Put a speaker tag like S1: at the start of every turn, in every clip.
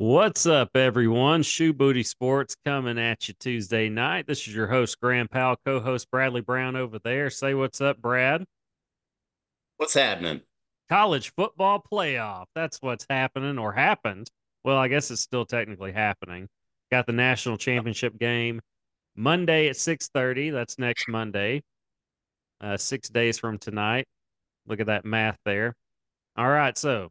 S1: What's up, everyone? Shoe Booty Sports coming at you Tuesday night. This is your host, Graham Powell, co host Bradley Brown over there. Say what's up, Brad.
S2: What's happening?
S1: College football playoff. That's what's happening or happened. Well, I guess it's still technically happening. Got the national championship game Monday at 6:30. That's next Monday. Uh, six days from tonight. Look at that math there. All right, so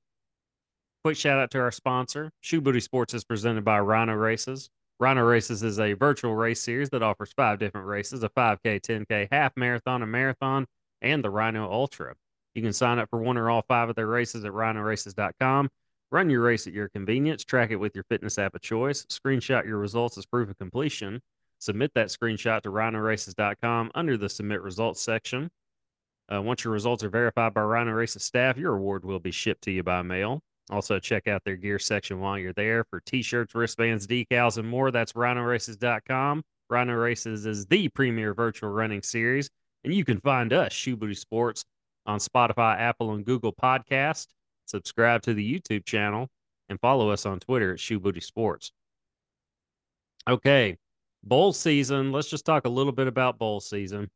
S1: Quick shout out to our sponsor. Shoe Booty Sports is presented by Rhino Races. Rhino Races is a virtual race series that offers five different races a 5K, 10K, half marathon, a marathon, and the Rhino Ultra. You can sign up for one or all five of their races at rhinoraces.com. Run your race at your convenience, track it with your fitness app of choice, screenshot your results as proof of completion, submit that screenshot to rhinoraces.com under the submit results section. Uh, once your results are verified by Rhino Races staff, your award will be shipped to you by mail. Also, check out their gear section while you're there for t shirts, wristbands, decals, and more. That's rhinoraces.com. Rhino Races is the premier virtual running series, and you can find us, Shoe Booty Sports, on Spotify, Apple, and Google Podcast. Subscribe to the YouTube channel and follow us on Twitter at Shoe Booty Sports. Okay, bowl season. Let's just talk a little bit about bowl season.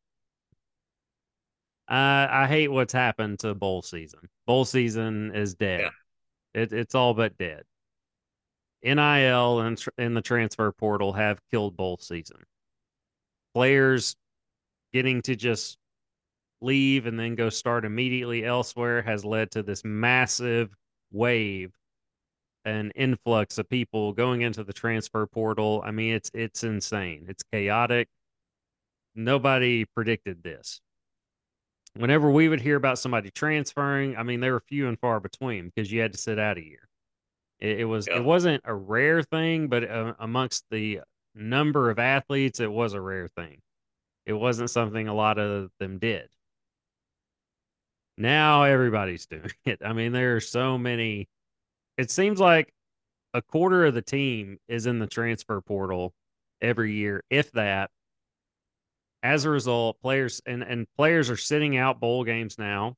S1: Uh, I hate what's happened to bowl season. Bowl season is dead. Yeah. It, it's all but dead. NIL and in the transfer portal have killed bowl season. Players getting to just leave and then go start immediately elsewhere has led to this massive wave an influx of people going into the transfer portal. I mean, it's it's insane. It's chaotic. Nobody predicted this whenever we would hear about somebody transferring, I mean, they were few and far between because you had to sit out a year. It, it was yeah. it wasn't a rare thing, but uh, amongst the number of athletes, it was a rare thing. It wasn't something a lot of them did. Now everybody's doing it. I mean, there are so many. It seems like a quarter of the team is in the transfer portal every year, if that, as a result, players and, and players are sitting out bowl games now.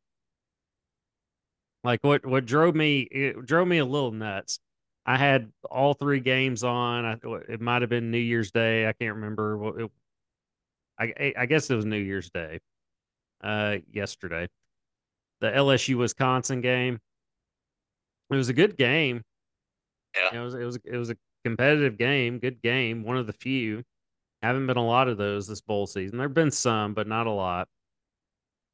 S1: Like what what drove me it drove me a little nuts. I had all three games on. I, it might have been New Year's Day. I can't remember. It, I I guess it was New Year's Day. Uh, yesterday, the LSU Wisconsin game. It was a good game.
S2: Yeah,
S1: it was it was it was a competitive game, good game, one of the few. Haven't been a lot of those this bowl season. There've been some, but not a lot.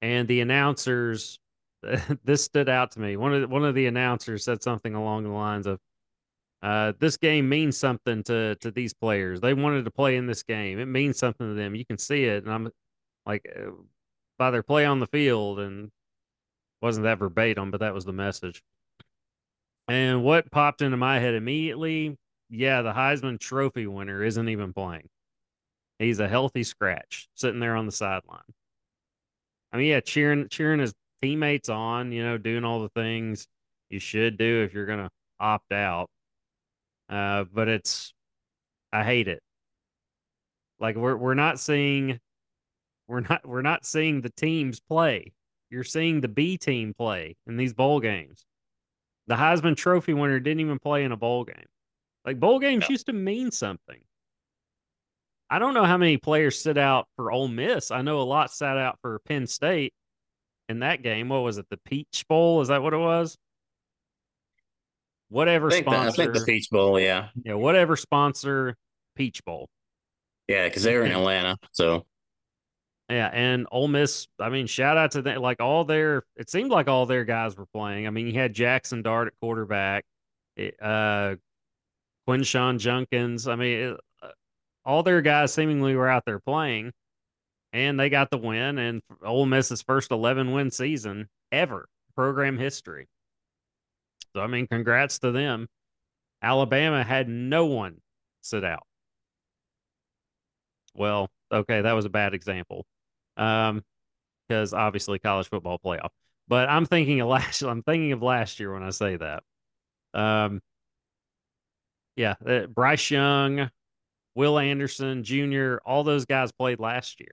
S1: And the announcers, this stood out to me. One of the, one of the announcers said something along the lines of, uh, "This game means something to to these players. They wanted to play in this game. It means something to them. You can see it." And I'm like, uh, by their play on the field, and wasn't that verbatim, but that was the message. And what popped into my head immediately, yeah, the Heisman Trophy winner isn't even playing. He's a healthy scratch sitting there on the sideline. I mean, yeah, cheering cheering his teammates on, you know, doing all the things you should do if you're gonna opt out. Uh, but it's I hate it. Like we're we're not seeing we're not we're not seeing the teams play. You're seeing the B team play in these bowl games. The Heisman Trophy winner didn't even play in a bowl game. Like bowl games used to mean something. I don't know how many players sit out for Ole Miss. I know a lot sat out for Penn State in that game. What was it? The Peach Bowl? Is that what it was? Whatever
S2: I sponsor. I think the Peach Bowl, yeah.
S1: Yeah, whatever sponsor Peach Bowl.
S2: Yeah, because they were in Atlanta. So
S1: yeah, and Ole Miss, I mean, shout out to them. Like all their, it seemed like all their guys were playing. I mean, you had Jackson Dart at quarterback, uh, Quinshon Judkins. I mean, it, all their guys seemingly were out there playing, and they got the win. And Ole Miss's first 11 win season ever, program history. So, I mean, congrats to them. Alabama had no one sit out. Well, okay, that was a bad example. Um, because obviously college football playoff. But I'm thinking of last I'm thinking of last year when I say that. Um yeah, uh, Bryce Young, Will Anderson Jr., all those guys played last year.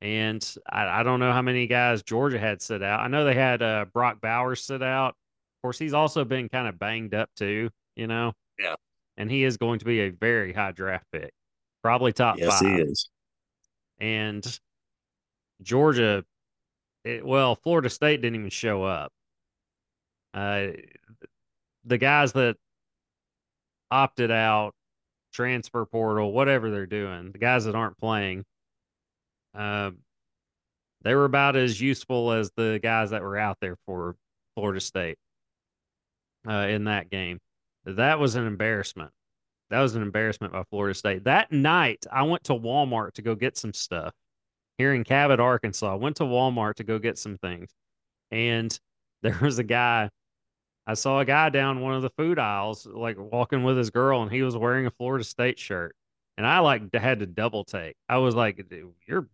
S1: And I, I, don't know how many guys Georgia had sit out. I know they had uh, Brock Bowers sit out. Of course, he's also been kind of banged up too. you know?
S2: Yeah.
S1: And he is going to be a very high draft pick, probably top
S2: yes,
S1: five.
S2: he is.
S1: And Georgia, it, well, Florida State didn't even show up. Uh, the guys that opted out, transfer portal, whatever they're doing, the guys that aren't playing, uh, they were about as useful as the guys that were out there for Florida State uh, in that game. That was an embarrassment. That was an embarrassment by Florida State. That night, I went to Walmart to go get some stuff here in Cabot, Arkansas. I went to Walmart to go get some things. And there was a guy, I saw a guy down one of the food aisles, like walking with his girl, and he was wearing a Florida State shirt. And I like had to double take. I was like, you're you're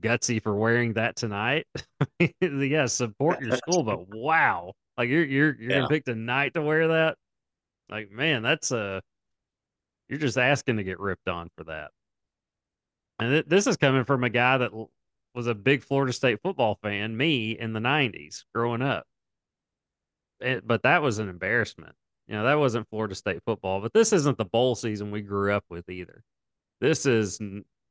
S1: gutsy for wearing that tonight. yeah, support your school, but wow. Like you're you're you're
S2: Yeah.
S1: gonna pick tonight to wear that? Like, man, that's a you're just asking to get ripped on for that. And th- this is coming from a guy that l- was a big Florida State football fan, me in the 90s growing up. It, but that was an embarrassment. You know, that wasn't Florida State football, but this isn't the bowl season we grew up with either. This is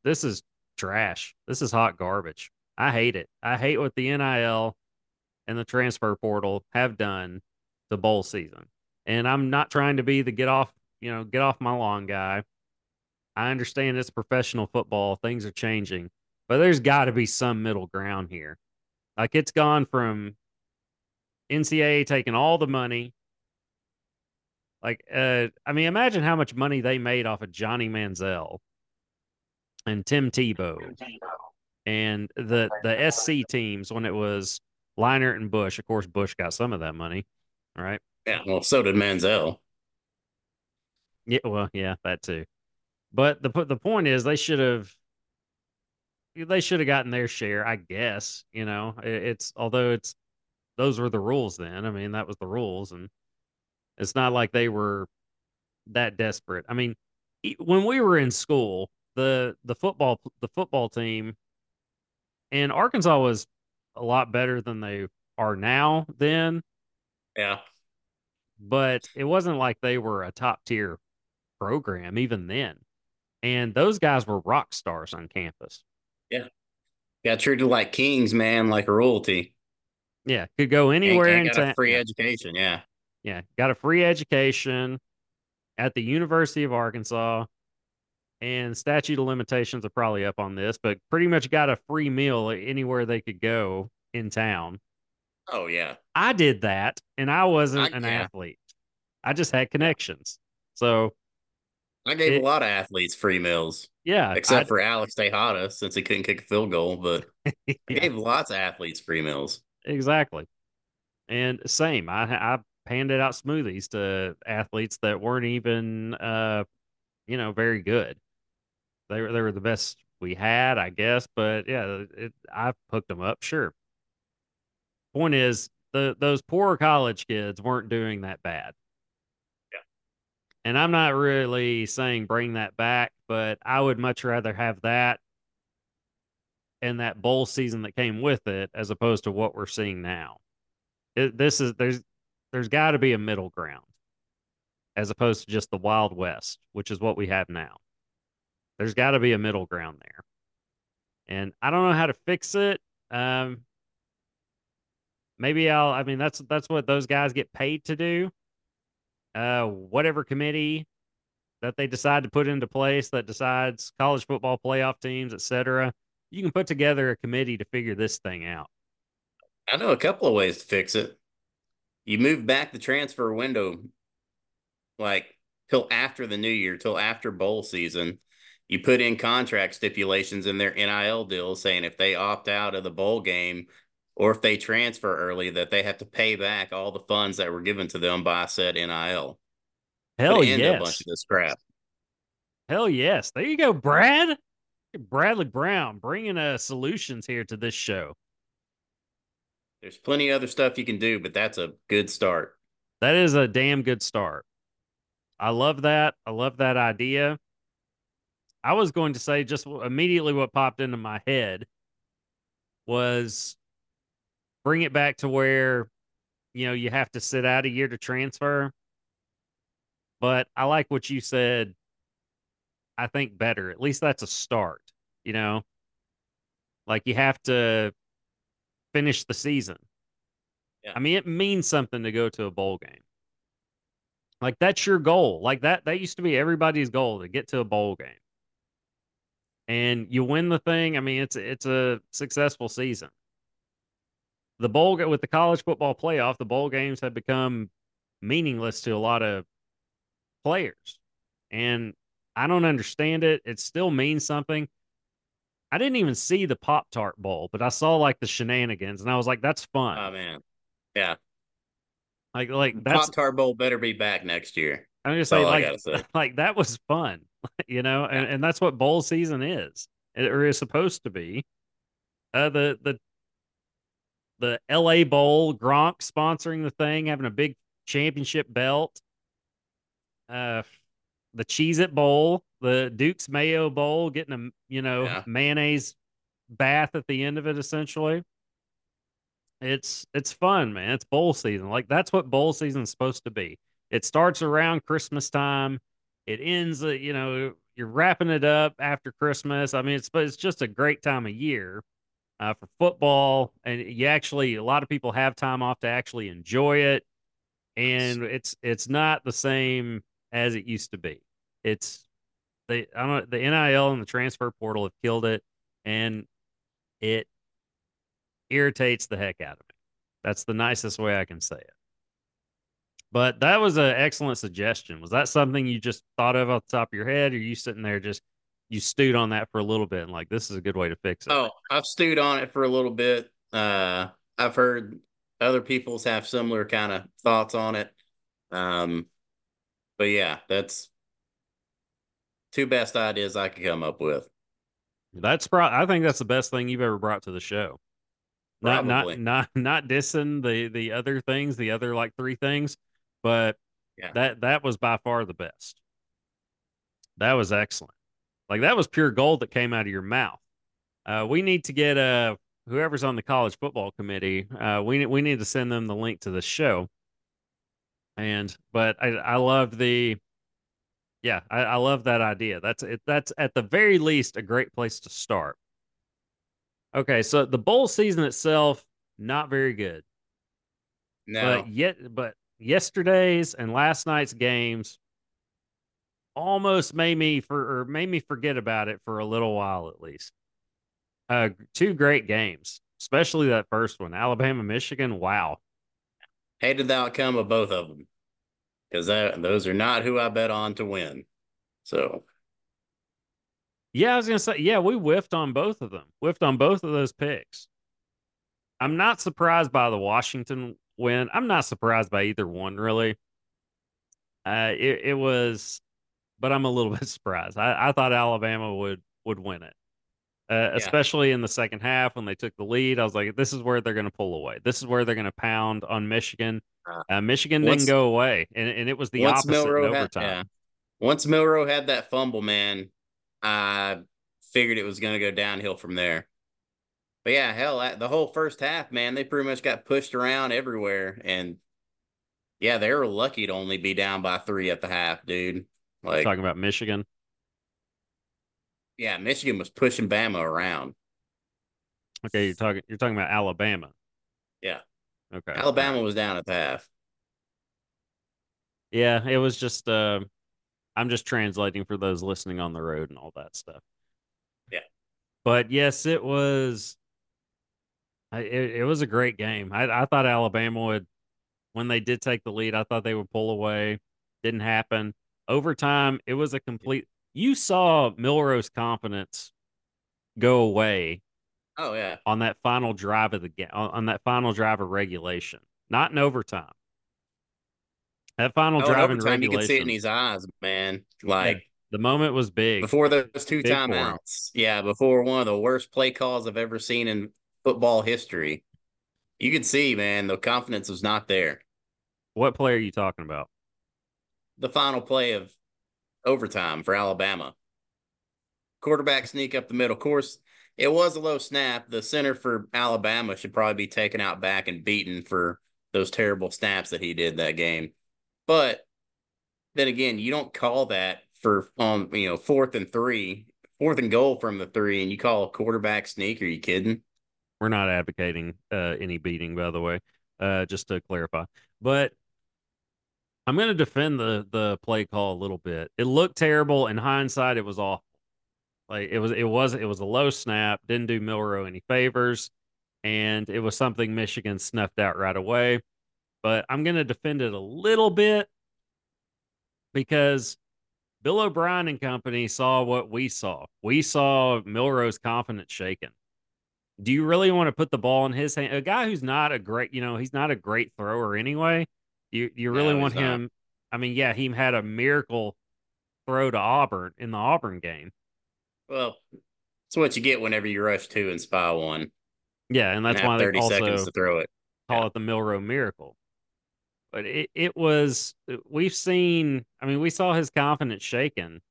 S1: this is trash. This is hot garbage. I hate it. I hate what the NIL and the transfer portal have done to bowl season. And I'm not trying to be the get off, you know, get off my lawn guy. I understand it's professional football, things are changing, but there's got to be some middle ground here. Like it's gone from NCAA taking all the money. Like, uh, I mean, imagine how much money they made off of Johnny Manziel and Tim Tebow and the the SC teams when it was Leinart and Bush. Of course, Bush got some of that money, right?
S2: Yeah. Well, so did Manziel.
S1: Yeah, well, yeah, that too. But the the point is, they should have they should have gotten their share, I guess. You know, it's although it's those were the rules then. I mean, that was the rules, and it's not like they were that desperate. I mean, when we were in school, the the football the football team and Arkansas was a lot better than they are now then,
S2: Yeah.
S1: but it wasn't like they were a top tier program even then. And those guys were rock stars on campus. Yeah.
S2: Got treated like kings, man, like royalty.
S1: Yeah, could go anywhere
S2: ain't
S1: in
S2: got a
S1: town.
S2: free education. Yeah.
S1: yeah, got a free education at the University of Arkansas. And statute of limitations are probably up on this, but pretty much got a free meal anywhere they could go in town.
S2: Oh yeah.
S1: I did that, and I wasn't
S2: I-
S1: an
S2: yeah.
S1: athlete. I just had connections. So
S2: I gave
S1: It-
S2: a lot of athletes free meals,
S1: yeah,
S2: except
S1: I-
S2: for Alex Tejada since he couldn't kick a field goal. But I gave lots of athletes free meals.
S1: Exactly. And same, I I handed out smoothies to athletes that weren't even uh, you know, very good. They were they were the best we had, I guess. But yeah, it, I hooked them up. Sure. Point is, the those poor college kids weren't doing that bad.
S2: Yeah.
S1: And I'm not really saying bring that back, but I would much rather have that and that bowl season that came with it as opposed to what we're seeing now. It, this is there's there's got to be a middle ground as opposed to just the Wild West, which is what we have now. There's got to be a middle ground there. And I don't know how to fix it. Um, maybe I'll I mean that's that's what those guys get paid to do. Uh whatever committee that they decide to put into place that decides college football playoff teams, etc. You can put together a committee to figure this thing out.
S2: I know a couple of ways to fix it. You move back the transfer window like till after the new year, till after bowl season. You put in contract stipulations in their NIL deal saying if they opt out of the bowl game or if they transfer early, that they have to pay back all the funds that were given to them by said NIL.
S1: Hell
S2: Put an end to a bunch
S1: yes.
S2: of this crap.
S1: Hell yes. There you go, Brad. Bradley Brown bringing uh, solutions here to this show.
S2: There's plenty of other stuff you can do, but that's a good start.
S1: That is a damn good start. I love that. I love that idea. I was going to say just immediately what popped into my head was bring it back to where you know you have to sit out a year to transfer But I like what you said. I think better. At least that's a start. You know, like you have to finish the season. Yeah. I mean, it means something to go to a bowl game. Like that's your goal. Like that that used to be everybody's goal to get to a bowl game. And you win the thing. I mean, it's it's a successful season. The bowl with the college football playoff, the bowl games have become meaningless to a lot of players. And I don't understand it. It still means something. I didn't even see the Pop Tart Bowl, but I saw like the shenanigans, and I was like, "That's fun."
S2: Oh man, yeah.
S1: Like, like that's
S2: Pop Tart Bowl better be back next year.
S1: I'm just saying, like, say. like that was fun, you know, yeah. and, and that's what bowl season is, or is supposed to be. Uh, the the the L.A. Bowl, Gronk sponsoring the thing, having a big championship belt. Uh, the Cheez It Bowl, the Duke's Mayo Bowl, getting a you know yeah. mayonnaise bath at the end of it, essentially. It's it's fun, man. It's bowl season. Like that's what bowl season's supposed to be. It starts around Christmas time. It ends, uh, you know, you're wrapping it up after Christmas. I mean, it's it's just a great time of year uh, for football, and you actually a lot of people have time off to actually enjoy it, and it's it's not the same as it used to be. It's they I don't know, the NIL and the transfer portal have killed it, and it irritates the heck out of me. That's the nicest way I can say it. But that was an excellent suggestion. Was that something you just thought of off the top of your head, or you sitting there just you stewed on that for a little bit and like this is a good way to fix it?
S2: Oh, I've stewed on it for a little bit. Uh, I've heard other people's have similar kind of thoughts on it. Um, but yeah, that's two best ideas I could come up with.
S1: That's pro- I think that's the best thing you've ever brought to the show. Not Probably. not not not dissing the the other things, the other like three things, but yeah. that that was by far the best. That was excellent. Like that was pure gold that came out of your mouth. Uh, we need to get uh whoever's on the college football committee. Uh, we we need to send them the link to the show and but I I love the yeah I, I love that idea. That's it. That's at the very least a great place to start. Okay, so the bowl season itself not very good.
S2: No,
S1: but yet but yesterday's and last night's games almost made me for or made me forget about it for a little while at least. Uh, two great games, especially that first one, Alabama Michigan. Wow,
S2: hated the outcome of both of them because those are not who I bet on to win. So,
S1: yeah, I was gonna say, yeah, we whiffed on both of them, whiffed on both of those picks. I'm not surprised by the Washington win. I'm not surprised by either one, really. Uh, it, it was, but I'm a little bit surprised. I, I thought Alabama would would win it. Uh, yeah. especially in the second half when they took the lead. I was like, this is where they're going to pull away. This is where they're going to pound on Michigan. Uh, uh Michigan once, didn't go away, and, and it was the opposite Milroe in overtime. Had, yeah.
S2: Once Milroe had that fumble, man, I figured it was going to go downhill from there. But yeah, hell, the whole first half, man, they pretty much got pushed around everywhere, and yeah, they were lucky to only be down by three at the half, dude.
S1: Like talking about Michigan.
S2: Yeah, Michigan was pushing Bama around.
S1: Okay, you're talking you're talking about Alabama.
S2: Yeah.
S1: Okay.
S2: Alabama was down at the half.
S1: Yeah, it was just uh I'm just translating for those listening on the road and all that stuff.
S2: Yeah.
S1: But yes, it was it, it was a great game. I, I thought Alabama would when they did take the lead, I thought they would pull away. Didn't happen. Overtime, it was a complete you saw Milroe's confidence go away.
S2: Oh yeah,
S1: on that final drive of the game, on that final drive of regulation, not in overtime. That final oh, drive in, overtime, regulation, you could
S2: see it in his eyes, man. Like yeah,
S1: the moment was big
S2: before those two timeouts. Yeah, before one of the worst play calls I've ever seen in football history. You could see, man, the confidence was not there.
S1: What play are you talking about?
S2: The final play of overtime for Alabama. Quarterback sneak up the middle. Course, it was a low snap. The center for Alabama should probably be taken out back and beaten for those terrible snaps that he did that game. But then again, you don't call that for um, you know, fourth and three, fourth and goal from the three, and you call a quarterback sneak. Are you kidding?
S1: We're not advocating uh, any beating, by the way, uh, just to clarify. But I'm going to defend the the play call a little bit. It looked terrible in hindsight. It was awful. Like it was it was it was a low snap. Didn't do Milroe any favors, and it was something Michigan snuffed out right away. But I'm going to defend it a little bit because Bill O'Brien and company saw what we saw. We saw Milroe's confidence shaken. Do you really want to put the ball in his hand? A guy who's not a great, you know, he's not a great thrower anyway. You you really
S2: No,
S1: want
S2: not.
S1: Uh, him? I mean, yeah, he had a miracle throw to Auburn in the Auburn game.
S2: Well, it's what you get whenever you rush two and spy one.
S1: Yeah, and
S2: And
S1: that's
S2: have
S1: why they
S2: thirty seconds to throw it.
S1: call
S2: Yeah.
S1: it the Milroe miracle. But it, it was we've seen I mean, we saw his confidence shaken.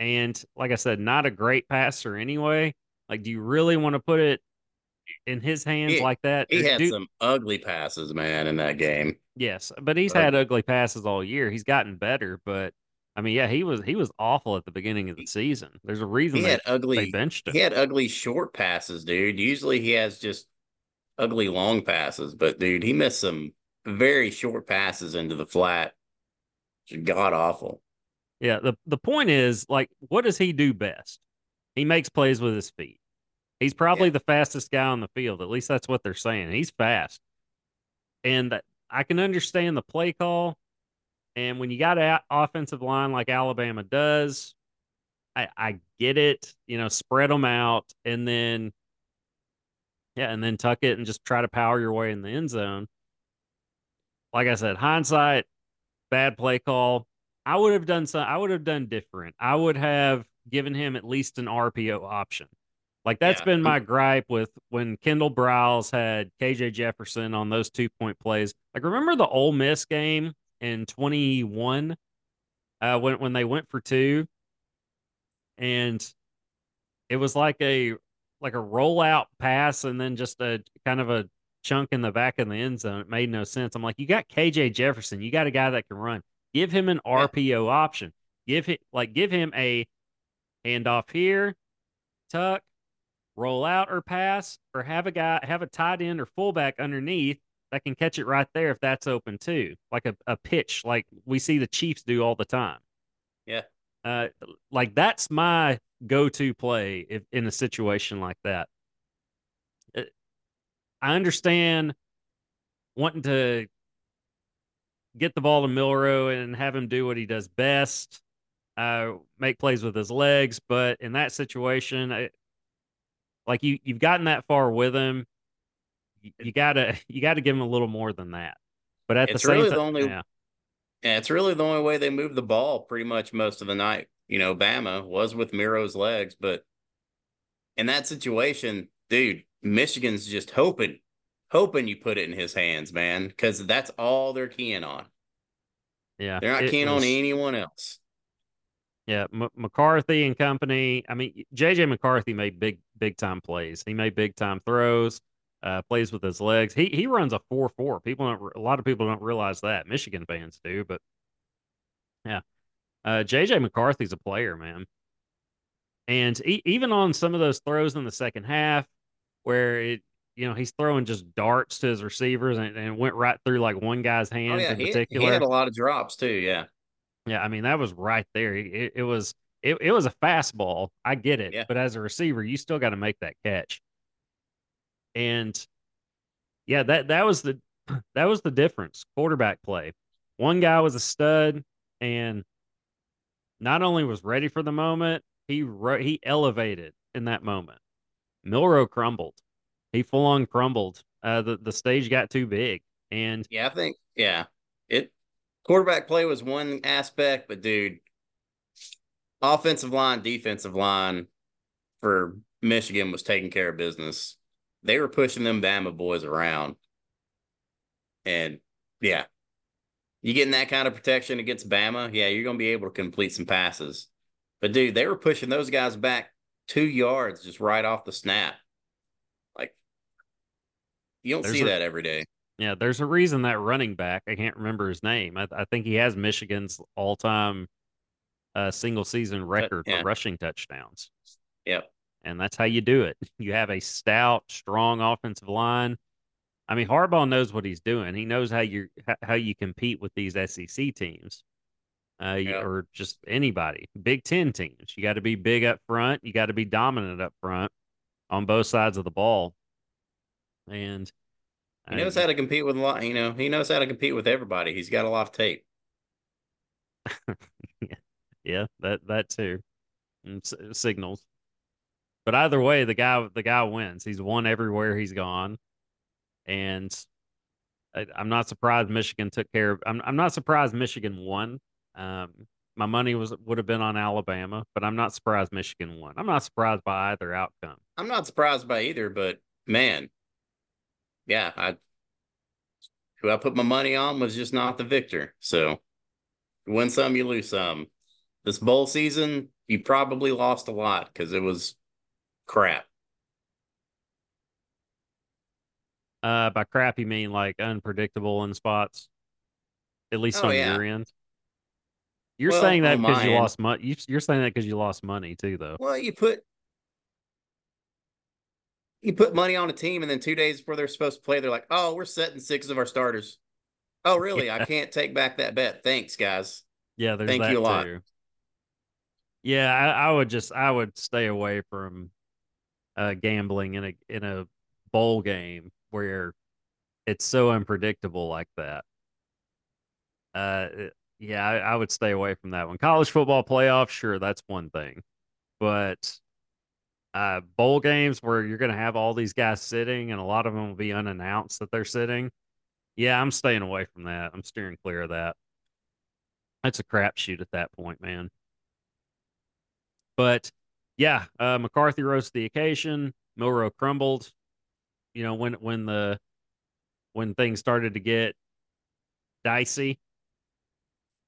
S1: And like I said, not a great passer anyway. Like, do you really want to put it in his hands
S2: He-
S1: like that?
S2: He had
S1: do-
S2: some ugly passes, man, in that game.
S1: Yes, but he's
S2: Ugly.
S1: had ugly passes all year. He's gotten better, but I mean, yeah, he was he was awful at the beginning of the season. There's a reason
S2: He
S1: they,
S2: had
S1: they
S2: ugly.
S1: benched him.
S2: He had ugly short passes, dude. Usually he has just ugly long passes, but dude, he missed some very short passes into the flat. God awful.
S1: Yeah, the the point is like what does he do best? He makes plays with his feet. He's probably
S2: Yeah.
S1: the fastest guy on the field. At least that's what they're saying. He's fast. And I can understand the play call. And when you got an offensive line like Alabama does, I, I get it. You know, spread them out and then, yeah, and then tuck it and just try to power your way in the end zone. Like I said, hindsight, bad play call. I would have done some. I would have done different. I would have given him at least an RPO option. Like that's
S2: Yeah.
S1: been my gripe with when Kendal Briles had KJ Jefferson on those two point plays. Like remember the Ole Miss game in twenty one, uh, when when they went for two, and it was like a like a rollout pass and then just a kind of a chunk in the back of the end zone. It made no sense. I'm like, you got KJ Jefferson, you got a guy that can run. Give him an RPO option. Give him like give him a handoff here, tuck, roll out or pass, or have a guy have a tight end or fullback underneath that can catch it right there if that's open too. Like a, a pitch, like we see the Chiefs do all the time.
S2: Yeah.
S1: Uh, like that's my go-to play if in a situation like that. Uh, I understand wanting to get the ball to Milroe and have him do what he does best, uh, make plays with his legs. But in that situation, I, like you, you've gotten that far with him. You, you gotta, you gotta give him a little more than that. But at
S2: It's
S1: the same
S2: really
S1: time,
S2: the only-
S1: yeah,
S2: Yeah, it's really the only way they moved the ball pretty much most of the night. You know, Bama was with Milroe's legs, but in that situation, dude, Michigan's just hoping, hoping you put it in his hands, man, because that's all they're keying on.
S1: yeah,
S2: They're not keying on anyone else.
S1: Yeah, M- McCarthy and company. I mean, JJ McCarthy made big, big time plays. He made big time throws. Uh, plays with his legs. He he runs a four four. People don't. A lot of people don't realize that. Michigan fans do, but yeah, uh, JJ McCarthy's a player, man. And e- even on some of those throws in the second half, where it, you know, he's throwing just darts to his receivers and, and it went right through like one guy's
S2: Oh
S1: hands
S2: yeah,
S1: in
S2: he, he had a lot of drops too. Yeah,
S1: Yeah, I mean that was right there. It, it was it, it was a fastball. I get it,
S2: Yeah.
S1: but as a receiver, you still got to make that catch. And yeah, that that was the that was the difference. Quarterback play. One guy was a stud, and not only was ready for the moment, he ro- he elevated in that moment. Milroe crumbled. He full on crumbled. Uh, the the stage got too big, and
S2: yeah. I think yeah, quarterback play was one aspect, but dude, offensive line, defensive line for Michigan was taking care of business. They were pushing them Bama boys around. And yeah, you getting that kind of protection against Bama, yeah, you're going to be able to complete some passes. But dude, they were pushing those guys back two yards just right off the snap. Like, you don't
S1: There's
S2: see
S1: a-
S2: that every day.
S1: Yeah, there's a reason that running back, I can't remember his name. I, I think he has Michigan's all time uh, single season record
S2: yeah.
S1: for rushing touchdowns.
S2: Yep.
S1: And that's how you do it. You have a stout, strong offensive line. I mean, Harbaugh knows what he's doing. He knows how you how you compete with these SEC teams, uh, yep. or just anybody. Big Ten teams. You got to be big up front. You got to be dominant up front on both sides of the ball. And
S2: he knows how to compete with a lot. You know, he knows how to compete with everybody. He's got a lot of tape.
S1: yeah. that that too, and s- signals. But either way, the guy the guy wins. He's won everywhere he's gone, and I, am not surprised Michigan took care of. I'm I'm not surprised Michigan won. Um, my money was would have been on Alabama, but I'm not surprised Michigan won. I'm not surprised by either outcome.
S2: I'm not surprised by either, but man, yeah, I who I put my money on was just not the victor. So you win some, you lose some. This bowl season, you probably lost a lot because it was crap.
S1: Uh, by crap, you mean like unpredictable in spots, at least oh, on yeah. your end. You're well, saying that because you lost money. You, are saying that because you lost money too, though.
S2: Well, you put you put money on a team, and then two days before they're supposed to play, they're like, "Oh, we're setting six of our starters." Oh, really? Yeah. I can't take back that bet. Thanks, guys.
S1: Yeah, there's thank you a lot. Too. Yeah, I, I, would just I would stay away from uh, gambling in a in a bowl game where it's so unpredictable like that. Uh, yeah, I, I would stay away from that one. College football playoff, sure, that's one thing, but uh, bowl games where you're going to have all these guys sitting and a lot of them will be unannounced that they're sitting. Yeah, I'm staying away from that. I'm steering clear of that. That's a crapshoot at that point, man. But yeah, uh, McCarthy rose to the occasion. Milroe crumbled. You know when when the when things started to get dicey.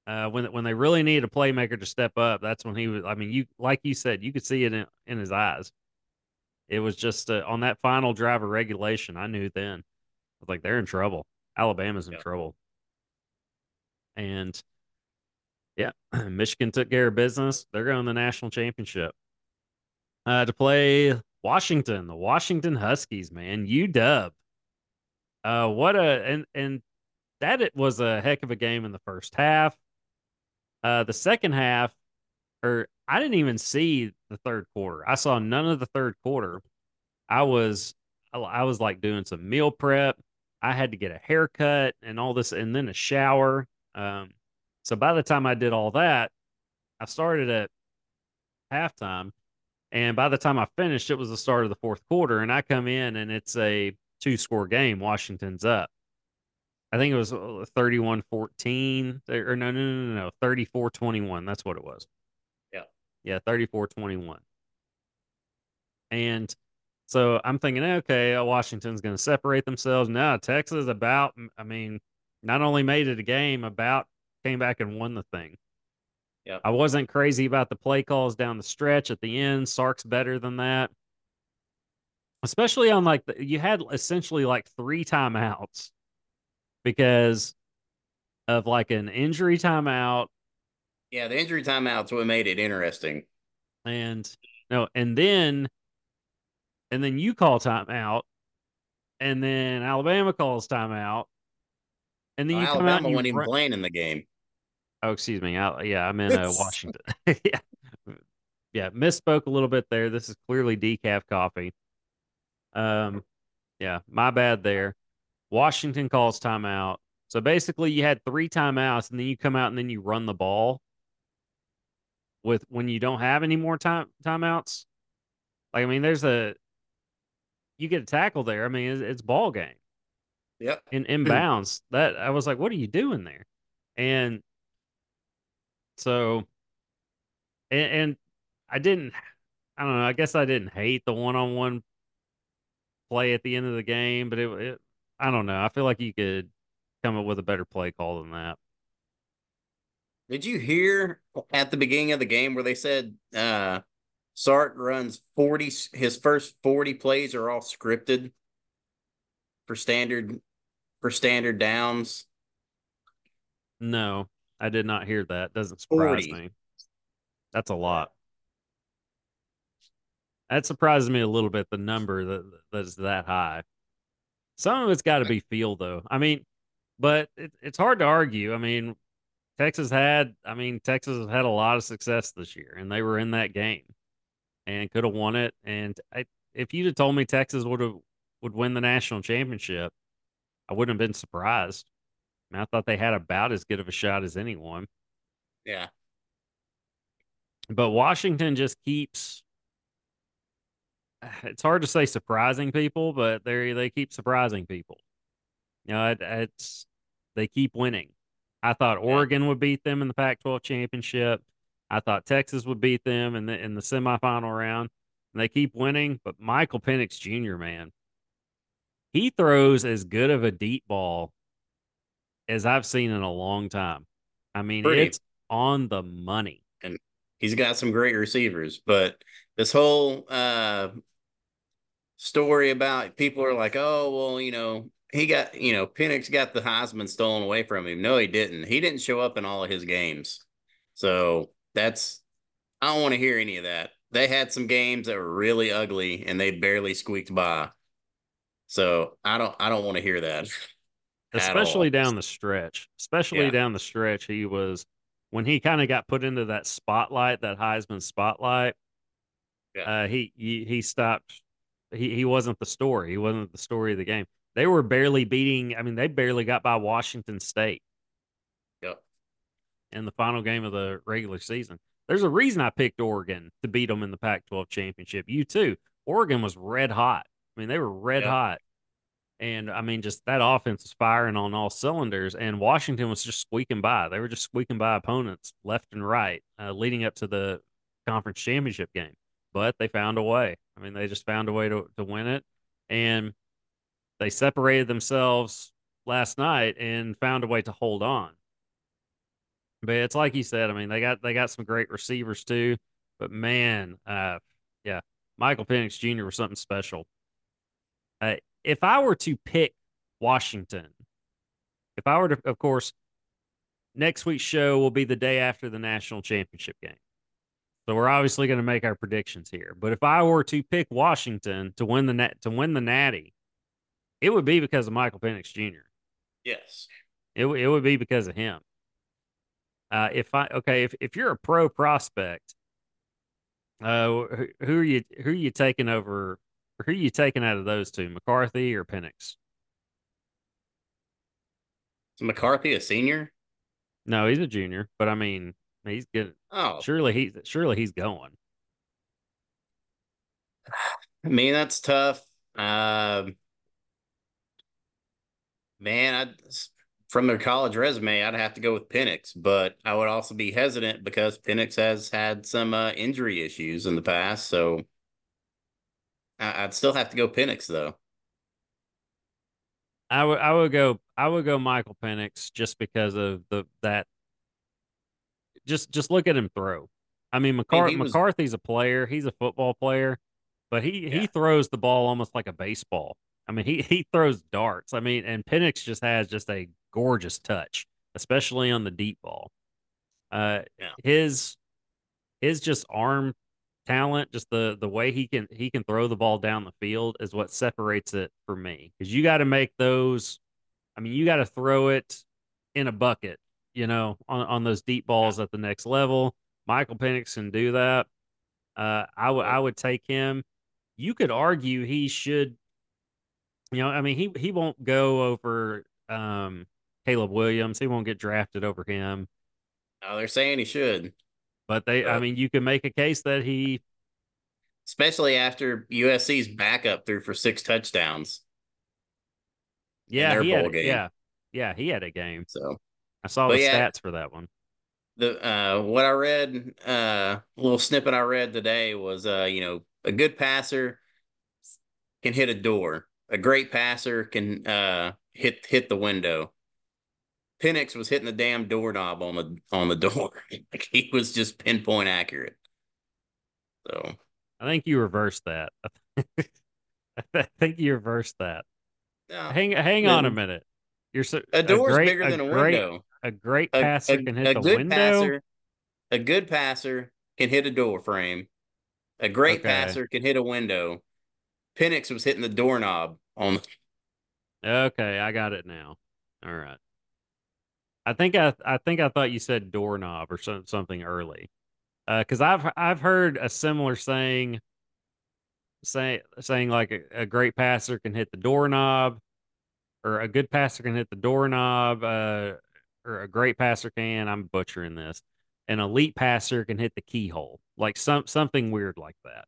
S1: Uh, when when they really needed a playmaker to step up, that's when he was. I mean, you like you said, you could see it in, in his eyes. It was just uh, on that final drive of regulation. I knew then. I was like, they're in trouble. Alabama's in yeah. trouble. And yeah, Michigan took care of business. They're going to the national championship. Uh, to play Washington, the Washington Huskies, man, UW. Uh, what a and and that it was a heck of a game in the first half. Uh, the second half, or I didn't even see the third quarter. I saw none of the third quarter. I was I was like doing some meal prep. I had to get a haircut and all this, and then a shower. Um, so by the time I did all that, I started at halftime. And by the time I finished, it was the start of the fourth quarter. And I come in and it's a two score game. Washington's up. I think it was uh, 31 14 or no, no, no, no, no, 34 21. That's what it was.
S2: Yeah.
S1: Yeah, 34 21. And so I'm thinking, okay, uh, Washington's going to separate themselves. Now, Texas about, I mean, not only made it a game, about came back and won the thing.
S2: Yeah.
S1: I wasn't crazy about the play calls down the stretch at the end. Sark's better than that. Especially on like the, you had essentially like three timeouts because of like an injury timeout.
S2: Yeah, the injury timeouts what made it interesting.
S1: And no, and then and then you call timeout, and then Alabama calls timeout, and then you come
S2: Alabama
S1: out and
S2: wasn't
S1: even
S2: playing in the game.
S1: Oh, excuse me. I, yeah, I'm in uh, Washington. yeah, yeah, misspoke a little bit there. This is clearly decaf coffee. Um, yeah, my bad there. Washington calls timeout. So basically, you had three timeouts, and then you come out and then you run the ball. With when you don't have any more time timeouts, like I mean, there's a you get a tackle there. I mean, it's, it's ball game.
S2: Yep.
S1: In inbounds. that I was like, what are you doing there? And so, and, and I didn't. I don't know. I guess I didn't hate the one-on-one play at the end of the game, but it, it I don't know. I feel like you could come up with a better play call than that.
S2: Did you hear at the beginning of the game where they said uh Sark runs 40 his first 40 plays are all scripted for standard for standard downs?
S1: No, I did not hear that. Doesn't surprise 40. me. That's a lot. That surprises me a little bit. The number that that's that high. Some of it's got to be feel though. I mean, but it, it's hard to argue. I mean, Texas had. I mean, Texas has had a lot of success this year, and they were in that game and could have won it. And I, if you'd have told me Texas would have would win the national championship, I wouldn't have been surprised. I, mean, I thought they had about as good of a shot as anyone.
S2: Yeah.
S1: But Washington just keeps it's hard to say surprising people, but they they keep surprising people. You know, it, it's they keep winning. I thought Oregon would beat them in the Pac-12 championship. I thought Texas would beat them in the in the semifinal round. And they keep winning, but Michael Penix Jr. man, he throws as good of a deep ball as I've seen in a long time. I mean, Pretty. it's on the money.
S2: And he's got some great receivers, but this whole uh story about people are like, oh, well, you know, he got, you know, Penix got the Heisman stolen away from him. No, he didn't. He didn't show up in all of his games. So that's, I don't want to hear any of that. They had some games that were really ugly and they barely squeaked by. So I don't, I don't want to hear that.
S1: Especially down the stretch. Especially yeah. down the stretch, he was when he kind of got put into that spotlight, that Heisman spotlight. Yeah. Uh, he, he he stopped he, he wasn't the story. He wasn't the story of the game. They were barely beating. I mean, they barely got by Washington State.
S2: Yep.
S1: In the final game of the regular season, there's a reason I picked Oregon to beat them in the Pac-12 championship. You too. Oregon was red hot. I mean, they were red yep. hot. And I mean, just that offense was firing on all cylinders, and Washington was just squeaking by. They were just squeaking by opponents left and right, uh, leading up to the conference championship game but they found a way. I mean, they just found a way to, to win it. And they separated themselves last night and found a way to hold on. But it's like you said, I mean, they got they got some great receivers too. But man, uh, yeah, Michael Penix Jr. was something special. Uh, if I were to pick Washington, if I were to, of course, next week's show will be the day after the national championship game. So we're obviously going to make our predictions here. But if I were to pick Washington to win the net to win the Natty, it would be because of Michael Penix Jr.
S2: Yes,
S1: it it would be because of him. Uh, if I okay, if if you're a pro prospect, uh, who, who are you who are you taking over? Who are you taking out of those two, McCarthy or Penix?
S2: Is McCarthy a senior?
S1: No, he's a junior. But I mean, He's good. Oh, surely he's surely he's going.
S2: I mean, that's tough. Um, man, I from their college resume, I'd have to go with Penix, but I would also be hesitant because Penix has had some uh, injury issues in the past. So I, would still have to go Penix though.
S1: I would I would go I would go Michael Penix just because of the that just just look at him throw. I mean, McCar- was, McCarthy's a player. He's a football player, but he yeah. he throws the ball almost like a baseball. I mean, he he throws darts. I mean, and Penix just has just a gorgeous touch, especially on the deep ball. Uh, yeah. his his just arm talent, just the the way he can he can throw the ball down the field is what separates it for me. Because you got to make those. I mean, you got to throw it in a bucket you know, on, on those deep balls at the next level. Michael Penix can do that. Uh, I would I would take him. You could argue he should. You know, I mean, he he won't go over um, Caleb Williams. He won't get drafted over him.
S2: Oh, they're saying he should.
S1: But they, I mean, you can make a case that he,
S2: especially after USC's backup threw for six touchdowns.
S1: Yeah, he had, yeah, yeah, he had a game.
S2: So
S1: I saw but the yeah, stats for that one.
S2: The uh, what I read, uh, little snippet I read today was, uh, you know, a good passer can hit a door. A great passer can uh hit hit the window. Penix was hitting the damn doorknob on the on the door. like he was just pinpoint accurate. So
S1: I think you reversed that. I think you reversed that. hang hang on a minute. You're so
S2: A door's
S1: great,
S2: bigger than a
S1: great,
S2: window.
S1: A great
S2: A,
S1: passer
S2: a,
S1: can hit
S2: a
S1: the
S2: good
S1: window.
S2: passer, a good passer can hit a door frame. A great
S1: Okay.
S2: passer can hit a window. Penix was hitting the doorknob on. the.
S1: Okay, I got it now. All right. I think I I think I thought you said doorknob or some, something early. Uh, cuz I've I've heard a similar saying say, saying like a, a great passer can hit the doorknob or a good passer can hit the doorknob uh or a great passer can I'm butchering this. An elite passer can hit the keyhole. Like some something weird like that.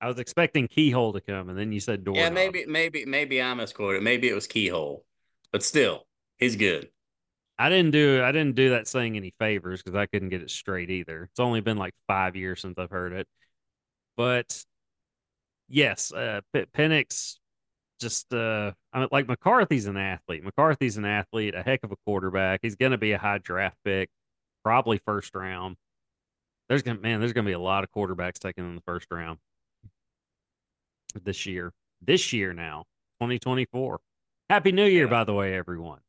S1: I was expecting keyhole to come and then you said door.
S2: Yeah, maybe, maybe, maybe I misquoted. Maybe it was keyhole, but still, he's good.
S1: I didn't do I didn't do that saying any favors because I couldn't get it straight either. It's only been like five years since I've heard it, but yes, uh, P- Penix just uh, I mean, like McCarthy's an athlete. McCarthy's an athlete, a heck of a quarterback. He's going to be a high draft pick, probably first round. There's gonna man, there's gonna be a lot of quarterbacks taken in the first round this year. This year now, 2024. Happy New Year,
S2: Yeah.
S1: by the way, everyone.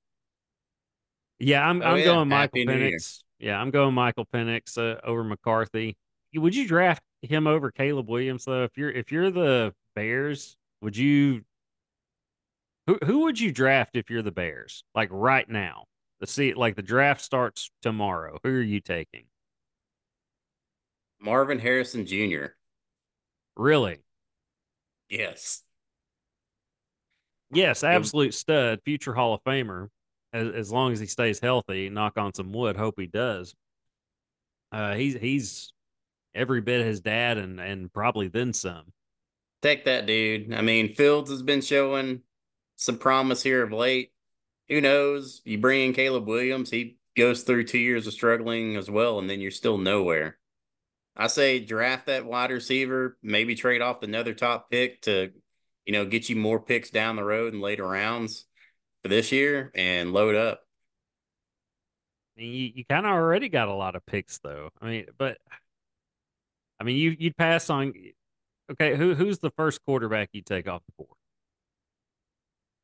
S1: Yeah, I'm
S2: Oh,
S1: I'm
S2: yeah.
S1: going Michael
S2: Happy
S1: Penix. Yeah, I'm going Michael Penix uh, over McCarthy. Would you draft him over Caleb Williams though? If you're if you're the Bears, would you who who would you draft if you're the Bears? Like right now. The see like the draft starts tomorrow. Who are you taking?
S2: Marvin Harrison Jr.
S1: Really?
S2: Yes.
S1: Yes, absolute stud, future Hall of Famer. As, as long as he stays healthy, knock on some wood. Hope he does. Uh, he's he's every bit his dad and and probably then some.
S2: Take that, dude. I mean, Fields has been showing some promise here of late. Who knows? You bring in Caleb Williams, he goes through two years of struggling as well, and then you're still nowhere. I say draft that wide receiver, maybe trade off another top pick to, you know, get you more picks down the road in later rounds for this year and load up.
S1: I mean, you, you kind of already got a lot of picks though. I mean, but I mean, you you'd pass on. Okay, who who's the first quarterback you take off the board?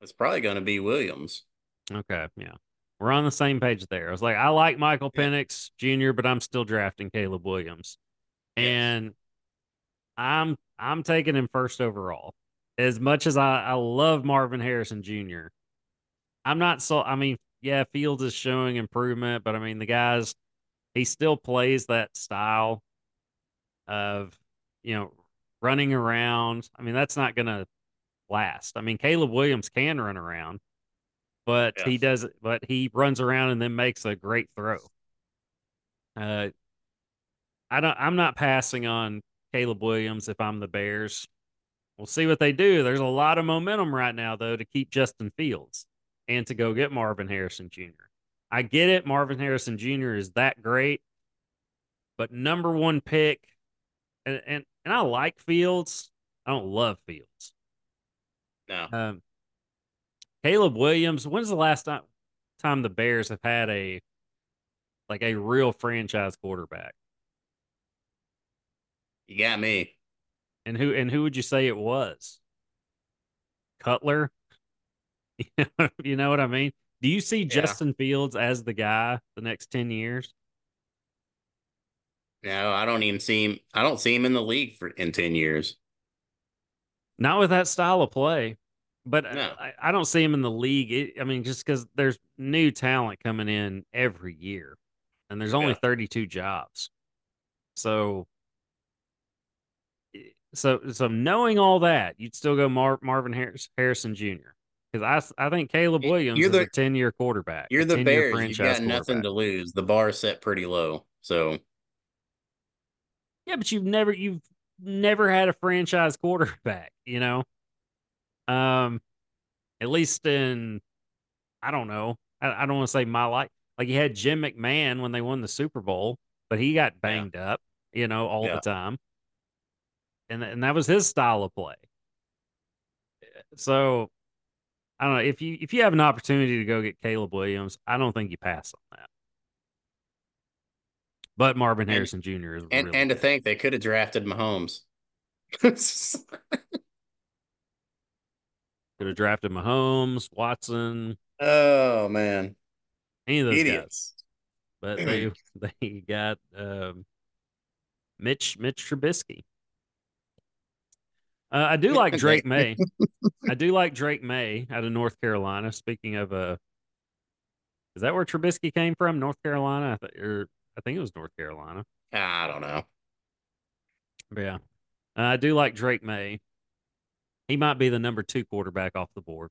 S2: It's probably going to be Williams.
S1: Okay, yeah, we're on the same page there. I was like, I like Michael
S2: Yeah.
S1: Penix Jr., but I'm still drafting Caleb Williams,
S2: Yes.
S1: and I'm I'm taking him first overall. As much as I I love Marvin Harrison Jr., I'm not so. I mean, yeah, Fields is showing improvement, but I mean, the guys he still plays that style of you know running around. I mean, that's not gonna last. I mean, Caleb Williams can run around, but he
S2: Yes.
S1: does. But he runs around and then makes a great throw. Uh, I don't. I'm not passing on Caleb Williams if I'm the Bears. We'll see what they do. There's a lot of momentum right now, though, to keep Justin Fields and to go get Marvin Harrison Jr. I get it. Marvin Harrison Jr. is that great, but number one pick, and and, and I like Fields. I don't love Fields.
S2: No.
S1: Um, Caleb Williams. When's the last time time the Bears have had a like a real franchise quarterback?
S2: You got me.
S1: And who and who would you say it was? Cutler. you know what I mean? Do you see
S2: Yeah.
S1: Justin Fields as the guy the next ten years?
S2: No, I don't even see him. I don't see him in the league for in 10 years.
S1: Not with that style of play, but uh,
S2: No.
S1: I, I don't see him in the league. It, I mean, just because there's new talent coming in every year, and there's only
S2: Yeah.
S1: 32 jobs. So, so, so knowing all that, you'd still go Mar- Marvin Harris, Harrison Jr. Because I, I think Caleb Williams
S2: you're
S1: is a 10 year quarterback.
S2: You're the
S1: 10-year
S2: Bears. You got nothing to lose. The bar is set pretty low. So
S1: Yeah, but you've never you've never had a franchise quarterback, you know. Um, at least in I don't know. I, I don't want to say my life. Like you had Jim McMahon when they won the Super Bowl, but he got banged up, you know, all
S2: Yeah.
S1: the time. And and that was his style of play. So I don't know if you if you have an opportunity to go get Caleb Williams, I don't think you pass on that. But Marvin
S2: And-
S1: Harrison Jr. is
S2: and
S1: really
S2: and to think they could have drafted Mahomes.
S1: Could have drafted Mahomes, Watson,
S2: Oh man,
S1: Any of those
S2: idiots.
S1: guys. But they they got um, Mitch Mitch Trubisky. Uh, I do like Drake Maye. I do like Drake Maye out of North Carolina. Speaking of uh is that where Trubisky came from? North Carolina? I, th- or, I think it was North Carolina.
S2: I don't know.
S1: But yeah. Uh, I do like Drake Maye. He might be the number two quarterback off the board.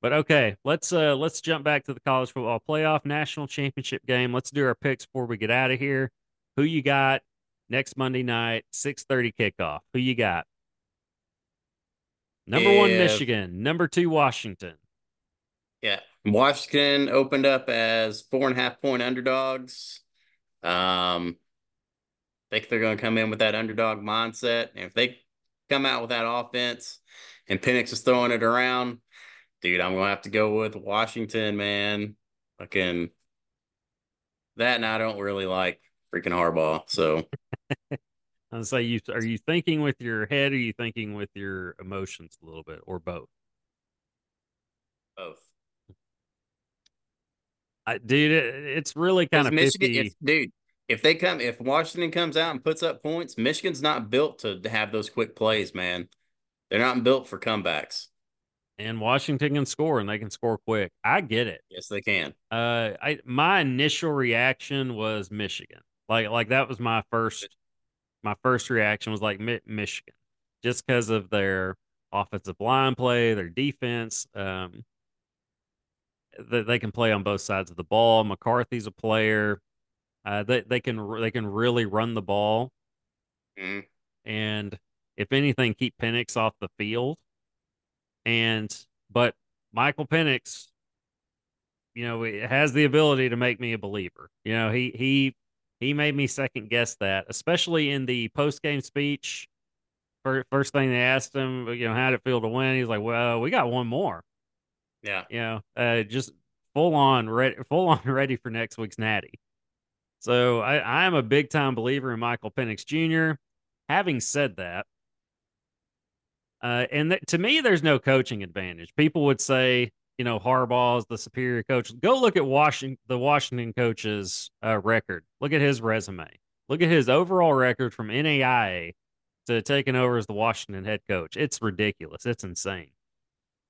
S1: But okay, let's uh let's jump back to the college football playoff national championship game. Let's do our picks before we get out of here. Who you got next Monday night, 6:30 kickoff? Who you got? Number one, Michigan. Number two, Washington.
S2: Yeah. Washington opened up as four and a half point underdogs. Um, think they're going to come in with that underdog mindset. And if they come out with that offense and Penix is throwing it around, dude, I'm going to have to go with Washington, man. Fucking that, and I don't really like freaking Harbaugh. So
S1: And say you are you thinking with your head or are you thinking with your emotions a little bit or both?
S2: both.
S1: I, dude, it, it's really kind of
S2: Michigan, if, dude, if they come, if Washington comes out and puts up points, Michigan's not built to have those quick plays, man. They're not built for comebacks.
S1: and Washington can score and they can score quick. I get it.
S2: Yes, they can.
S1: Uh, I my initial reaction was Michigan. Like like that was my first my first reaction was like Michigan, just because of their offensive line play, their defense. Um, that they can play on both sides of the ball. McCarthy's a player. Uh, they they can they can really run the ball,
S2: Mhm.
S1: and if anything, keep Penix off the field. And but Michael Penix, you know, has the ability to make me a believer. You know, he he he made me second guess that, especially in the post game speech. Fir- First thing they asked him, you know, how did it feel to win? He's like, "Well, we got one more."
S2: Yeah.
S1: You know, uh, just full on ready, full on ready for next week's Natty. So I, I am a big time believer in Michael Penix Jr. Having said that, uh, and th- to me, there's no coaching advantage. People would say, you know, Harbaugh is the superior coach. Go look at Washington, the Washington coach's uh, record. Look at his resume. Look at his overall record from NAIA to taking over as the Washington head coach. It's ridiculous. It's insane.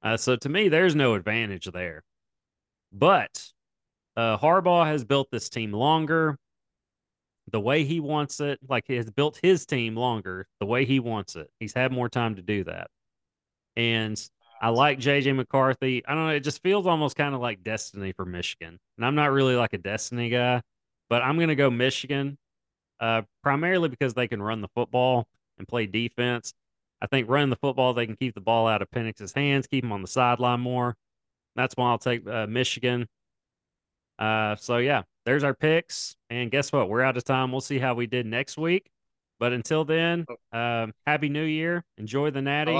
S1: Uh, so to me, there's no advantage there. But uh, Harbaugh has built this team longer the way he wants it. Like he has built his team longer the way he wants it. He's had more time to do that. And I like JJ McCarthy. I don't know. It just feels almost kind of like destiny for Michigan. And I'm not really like a destiny guy, but I'm going to go Michigan uh, primarily because they can run the football and play defense. I think running the football, they can keep the ball out of Penix's hands, keep him on the sideline more. That's why I'll take uh, Michigan. Uh, so yeah, there's our picks. And guess what? We're out of time. We'll see how we did next week. But until then, um, happy New Year. Enjoy the Natty.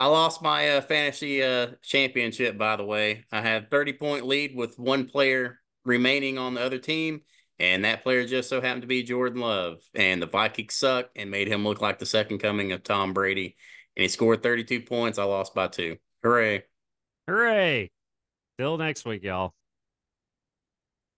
S2: I lost my uh, fantasy uh, championship, by the way. I had 30 point lead with one player remaining on the other team, and that player just so happened to be Jordan Love. And the Vikings suck and made him look like the second coming of Tom Brady. And he scored 32 points. I lost by two. Hooray.
S1: Hooray! Till next week, y'all.